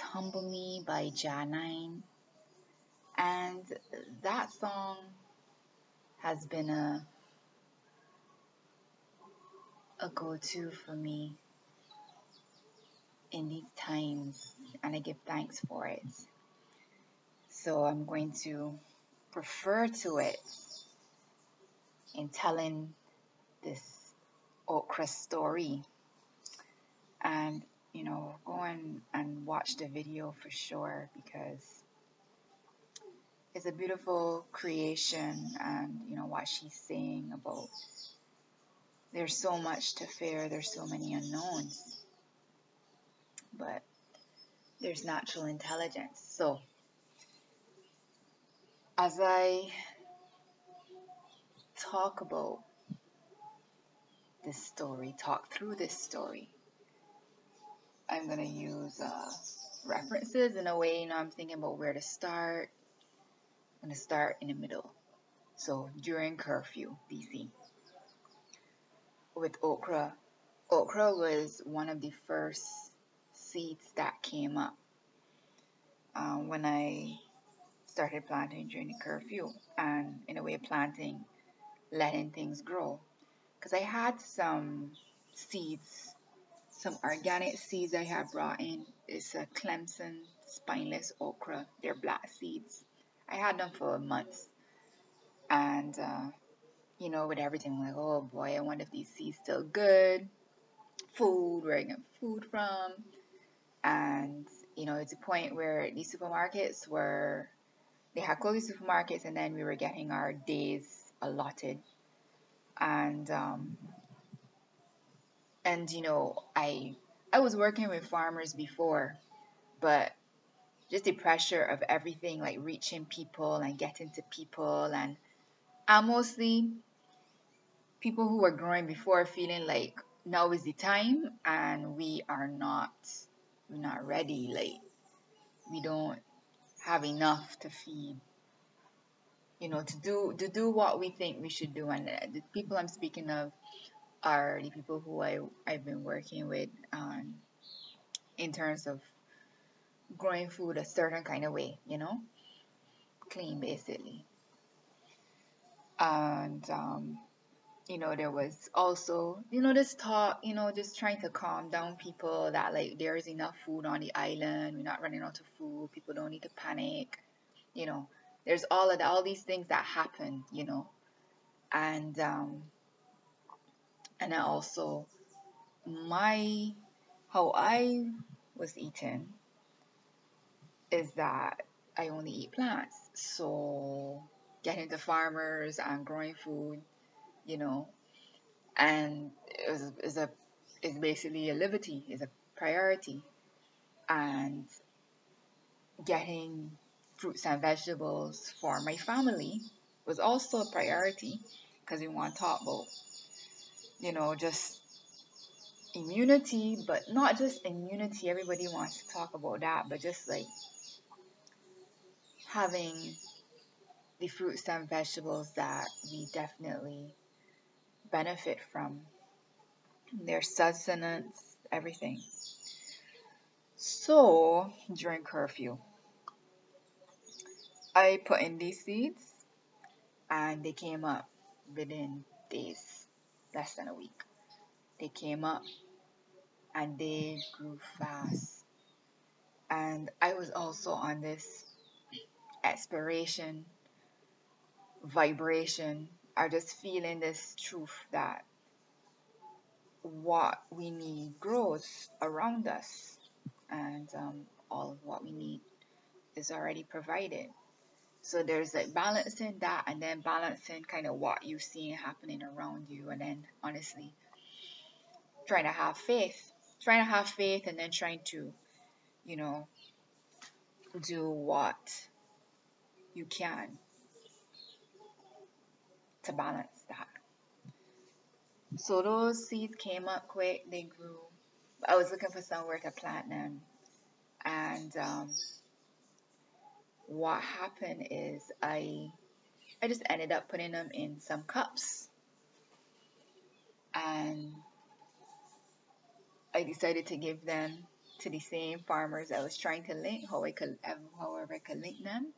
Humble Mi by Jah9. And that song has been a a go-to for me in these times and I give thanks for it. So I'm going to refer to it in telling this okra story. And, you know, go and, and watch the video for sure because it's a beautiful creation and, you know, what she's saying about there's so much to fear, there's so many unknowns. But there's natural intelligence. So, as I talk about this story, talk through this story, I'm going to use uh, references in a way, you know, I'm thinking about where to start. I'm going to start in the middle. So, during curfew, DC, with okra, okra was one of the first seeds that came up um, when I started planting during the curfew and in a way planting letting things grow because I had some seeds some organic seeds I have brought in. It's a Clemson spineless okra. They're black seeds. I had them for months. And uh, you know with everything I'm like oh boy I wonder if these seeds still good. Food where I get food from. And you know it's a point where these supermarkets were they had closed supermarkets and then we were getting our days allotted. And um, and you know I I was working with farmers before but just the pressure of everything like reaching people and getting to people and and mostly people who were growing before feeling like now is the time and we are not we're not ready like we don't have enough to feed you know to do to do what we think we should do and the people i'm speaking of are the people who I, i've been working with um, in terms of growing food a certain kind of way you know? Clean basically. And um, you know, there was also, you know, this talk, you know, just trying to calm down people that like there is enough food on the island, we're not running out of food, people don't need to panic, you know, there's all of that, all these things that happen, you know, and um, and then also my how I was eating is that I only eat plants, so getting to farmers and growing food you know, and it is a is basically a liberty, is a priority, and getting fruits and vegetables for my family was also a priority because we want to talk about, you know, just immunity, but not just immunity. Everybody wants to talk about that, but just like having the fruits and vegetables that we definitely benefit from their sustenance, everything. So during curfew, I put in these seeds and they came up within days, less than a week. They came up and they grew fast. And I was also on this aspiration, vibration, are just feeling this truth that what we need grows around us and um, all of what we need is already provided so there's like balancing that and then balancing kind of what you're seeing happening around you and then honestly trying to have faith trying to have faith and then trying to you know do what you can to balance that so those seeds came up quick, they grew. I was looking for somewhere to plant them. And um, what happened is I I just ended up putting them in some cups. And I decided to give them to the same farmers I was trying to link, how I could, um, however I could link them.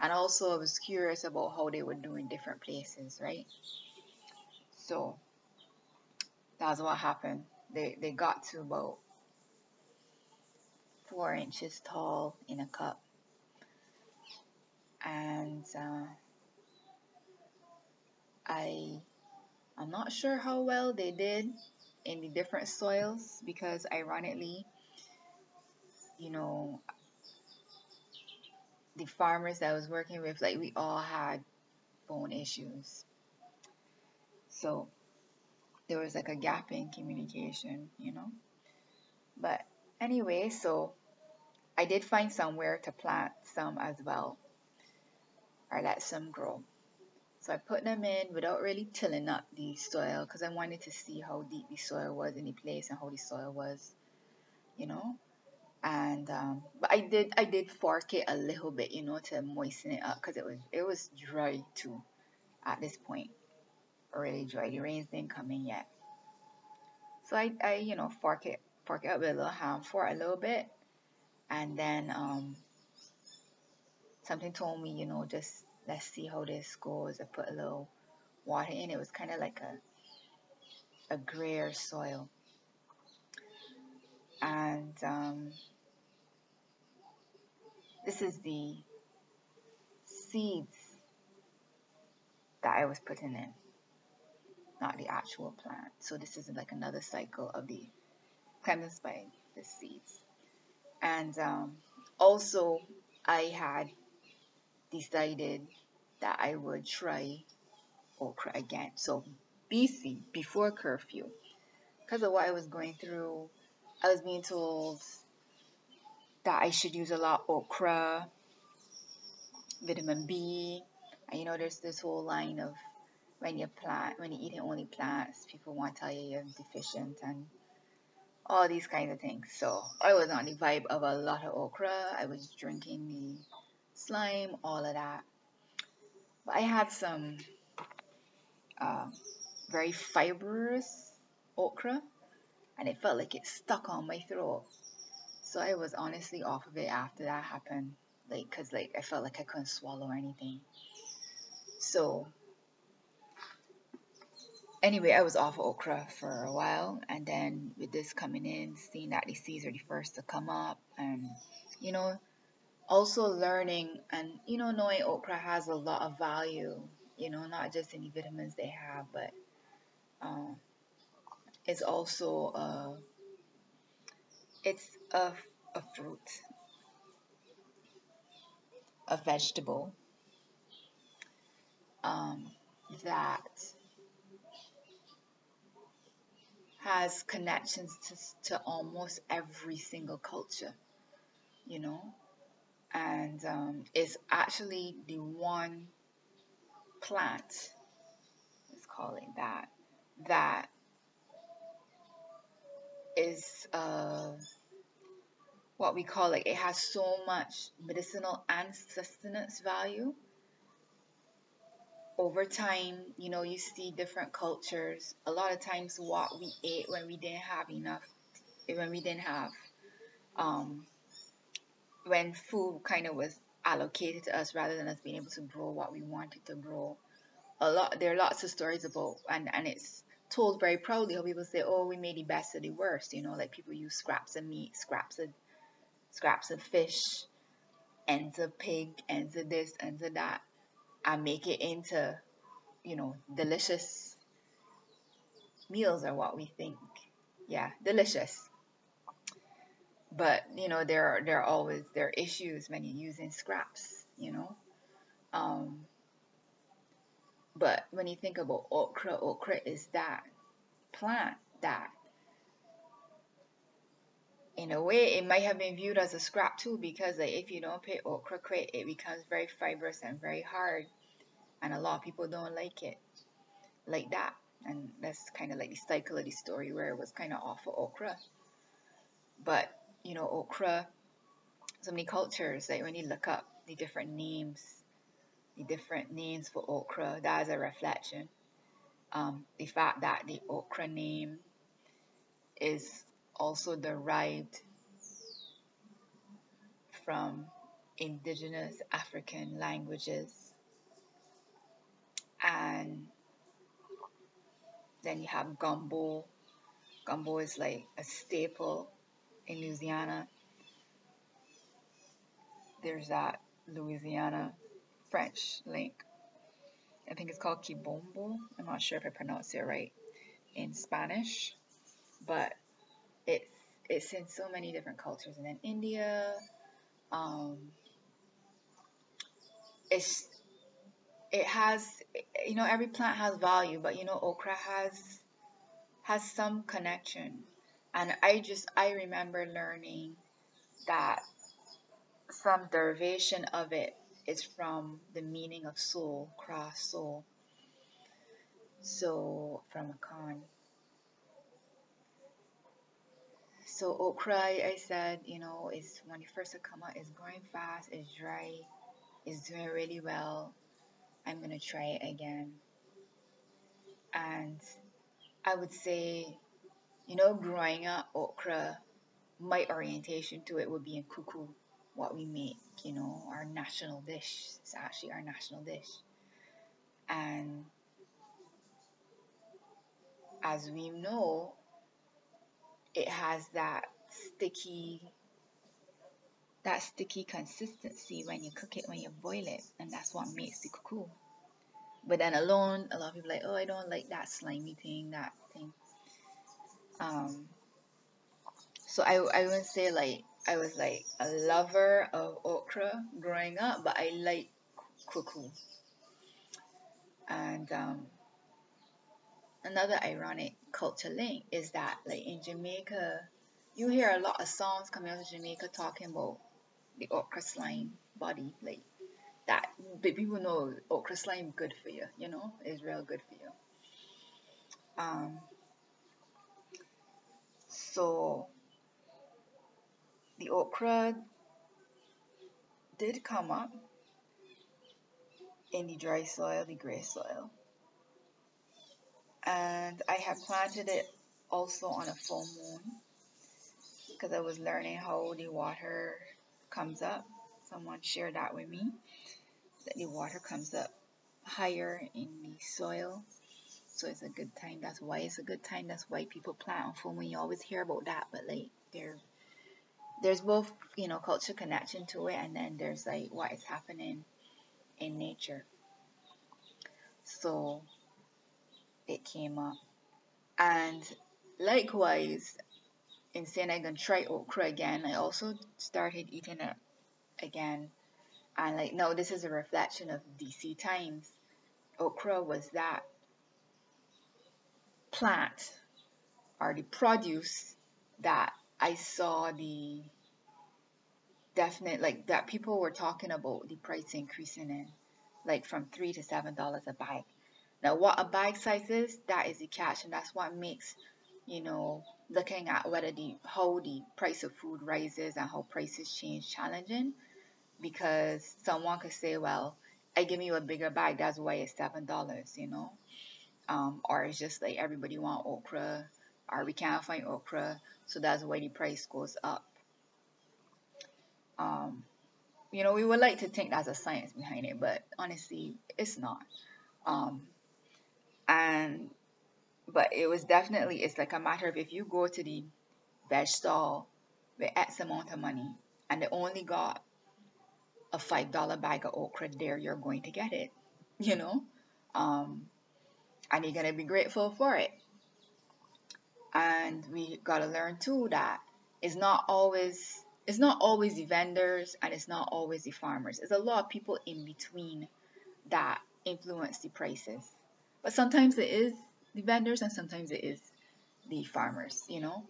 And also I was curious about how they would do in different places, right? So that's what happened. They they got to about four inches tall in a cup. And uh, I I'm not sure how well they did in the different soils because ironically, you know, the farmers that I was working with, like we all had bone issues. So there was like a gap in communication, you know. But anyway, so I did find somewhere to plant some as well, or let some grow. So I put them in without really tilling up the soil because I wanted to see how deep the soil was in the place and how the soil was, you know. And um, but I did I did fork it a little bit, you know, to moisten it up because it was it was dry too at this point, already dry. The rains didn't come in yet. So I, I you know fork it fork it up with a little hand for a little bit, and then um, something told me, you know, just let's see how this goes. I put a little water in. It was kind of like a a grayer soil. And um, this is the seeds that I was putting in, not the actual plant. So this is like another cycle of the cleansed by the seeds. And um, also, I had decided that I would try okra again. So BC, before curfew, because of what I was going through, I was being told that I should use a lot of okra, vitamin B, and you know there's this whole line of when you plant when you eat only plants, people want to tell you you're deficient and all these kinds of things. So I was on the vibe of a lot of okra. I was drinking the slime, all of that. But I had some uh, very fibrous okra and it felt like it stuck on my throat. So I was honestly off of it after that happened. Like, cause like I felt like I couldn't swallow anything. So anyway, I was off of okra for a while, and then with this coming in, seeing that the seeds are the first to come up, and you know, also learning and you know knowing okra has a lot of value. You know, not just any vitamins they have, but um, it's also a it's a a fruit, a vegetable um, that has connections to, to almost every single culture, you know, and um, is actually the one plant, let's call it that, that is uh, what we call it, it has so much medicinal and sustenance value over time, you know, you see different cultures. A lot of times, what we ate when we didn't have enough, when we didn't have, um, when food kind of was allocated to us rather than us being able to grow what we wanted to grow. A lot, there are lots of stories about, and and it's told very proudly how people say, "Oh, we made the best of the worst." You know, like people use scraps of meat, scraps of scraps of fish, ends of pig, ends of this, ends of that and make it into, you know, delicious meals are what we think. Yeah, delicious. But you know, there are there are always there are issues when you're using scraps, you know. Um, but when you think about okra, okra is that plant that in a way it might have been viewed as a scrap too because like, if you don't pay okra quick it becomes very fibrous and very hard and a lot of people don't like it like that and that's kind of like the cycle of the story where it was kind of awful okra but you know okra so many cultures like when you look up the different names the different names for okra that is a reflection um, the fact that the okra name is also derived from indigenous African languages. And then you have gumbo. Gumbo is like a staple in Louisiana. There's that Louisiana French link. I think it's called Kibombo. I'm not sure if I pronounced it right in Spanish, but it's it's in so many different cultures. And then India, um, it's it has you know every plant has value, but you know okra has has some connection. And I just I remember learning that some derivation of it is from the meaning of soul, cross soul. So from Akan. So okra, I said, you know, is when it first come out, it's growing fast, it's dry, it's doing really well. I'm gonna try it again. And I would say, you know, growing up okra, my orientation to it would be in cou-cou, what we make, you know, our national dish. It's actually our national dish. And as we know, it has that sticky that sticky consistency when you cook it when you boil it and that's what makes the cool but then alone a lot of people like oh i don't like that slimy thing that um so i i wouldn't say like i was like a lover of okra growing up but i like cou-cou and um another ironic culture link is that like in Jamaica, you hear a lot of songs coming out of Jamaica talking about the okra slime body, like that. But people know okra slime good for you, you know, is real good for you. Um, so the okra did come up in the dry soil, the gray soil and I have planted it also on a full moon because I was learning how the water comes up. Someone shared that with me that the water comes up higher in the soil. So it's a good time. That's why it's a good time. That's why people plant on moon. You always hear about that, but like there there's both, you know, culture connection to it and then there's like what is happening in nature. So it came up. And likewise, in saying I'm gonna try okra again, I also started eating it again. And like no, this is a reflection of DC times. Okra was that plant or the produce that I saw the definite like that people were talking about the price increasing in like from three to seven dollars a bag now, what a bag size is, that is the catch, and that's what makes, you know, looking at whether the how the price of food rises and how prices change challenging, because someone could say, well, I give you a bigger bag, that's why it's seven dollars, you know, um, or it's just like everybody want okra, or we can't find okra, so that's why the price goes up. Um, you know, we would like to think there's a science behind it, but honestly, it's not. Um, and but it was definitely it's like a matter of if you go to the veg stall with X amount of money and they only got a five dollar bag of okra there, you're going to get it, you know, um, and you're gonna be grateful for it. And we gotta learn too that it's not always it's not always the vendors and it's not always the farmers. It's a lot of people in between that influence the prices. But sometimes it is the vendors and sometimes it is the farmers, you know,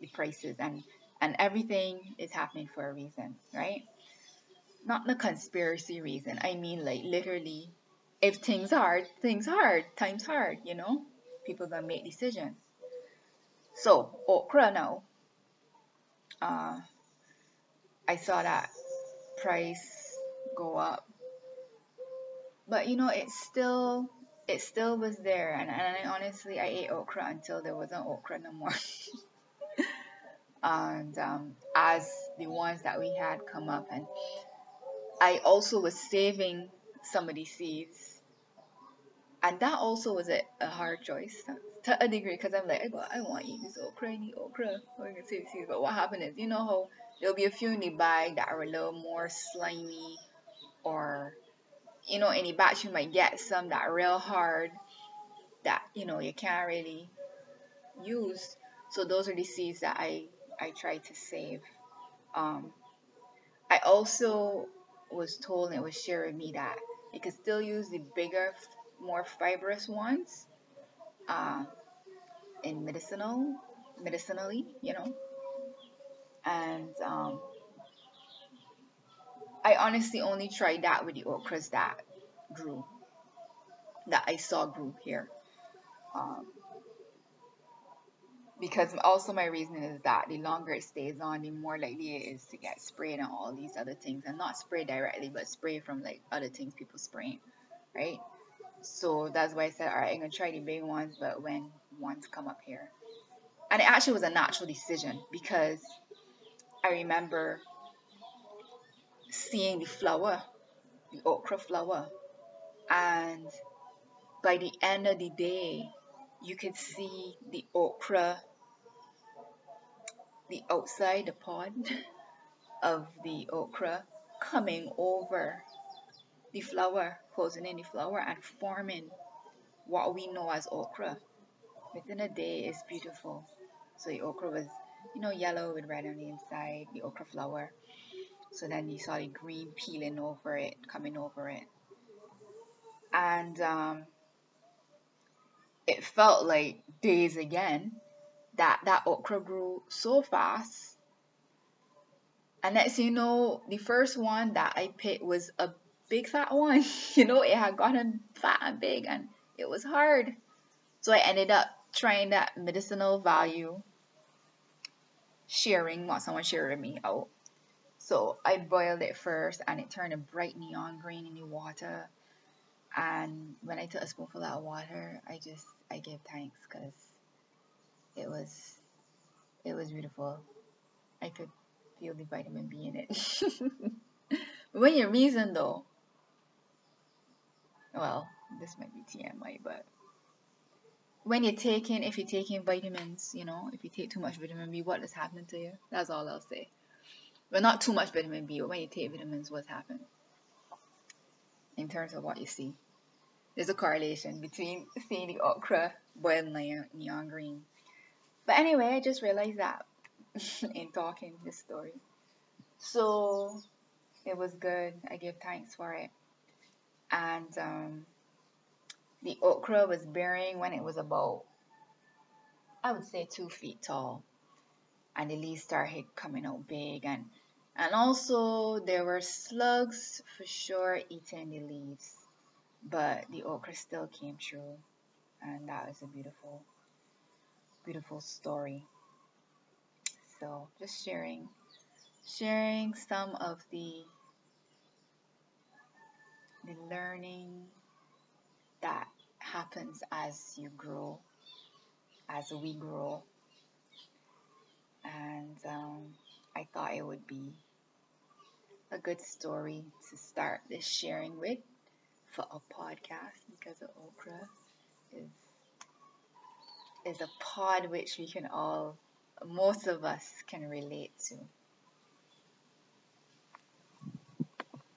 the prices and and everything is happening for a reason, right? Not the conspiracy reason. I mean like literally if things hard, things hard, times hard, you know? People gonna make decisions. So okra now. Uh I saw that price go up. But you know, it's still it still was there and, and I honestly I ate okra until there wasn't okra no more. and um, as the ones that we had come up and I also was saving some of these seeds and that also was a, a hard choice to a degree because I'm like I, want to eat this okra I okra. Or you can save seeds but what happened is you know how there'll be a few in the bag that are a little more slimy or you know any batch you might get some that are real hard that you know you can't really use. So those are the seeds that I I try to save. Um I also was told and it was shared with me that you can still use the bigger more fibrous ones uh, in medicinal medicinally you know? And um, I honestly only tried that with the okras that grew that I saw grew here. Um, because also my reason is that the longer it stays on, the more likely it is to get sprayed and all these other things, and not spray directly, but spray from like other things people spraying, right? So that's why I said, all right, I'm gonna try the big ones, but when ones come up here, and it actually was a natural decision because I remember seeing the flower, the okra flower, and by the end of the day, you could see the okra the outside, the pod of the okra coming over the flower, closing in the flower and forming what we know as okra. Within a day is beautiful. So the okra was, you know, yellow with red on the inside, the okra flower. So then you saw the green peeling over it, coming over it. And um, it felt like days again that that okra grew so fast. And next you know, the first one that I picked was a big fat one. you know, it had gotten fat and big and it was hard. So I ended up trying that medicinal value, sharing what someone shared with me out. So I boiled it first and it turned a bright neon green in the water. And when I took a spoonful of water, I just I gave thanks because it was it was beautiful. I could feel the vitamin B in it. when you reason though, well, this might be TMI, but when you're taking, if you're taking vitamins, you know, if you take too much vitamin B, what is happening to you? That's all I'll say. Well, not too much vitamin B, but when you take vitamins, what's happening? In terms of what you see. There's a correlation between seeing the okra boiled neon green but anyway, I just realized that in talking this story. So it was good. I give thanks for it. And um, the okra was bearing when it was about, I would say, two feet tall. And the leaves started coming out big. And, and also, there were slugs for sure eating the leaves. But the okra still came through, And that was a beautiful beautiful story. So just sharing sharing some of the the learning that happens as you grow, as we grow. And um, I thought it would be a good story to start this sharing with for a podcast because of okra is is a pod which we can all, most of us can relate to.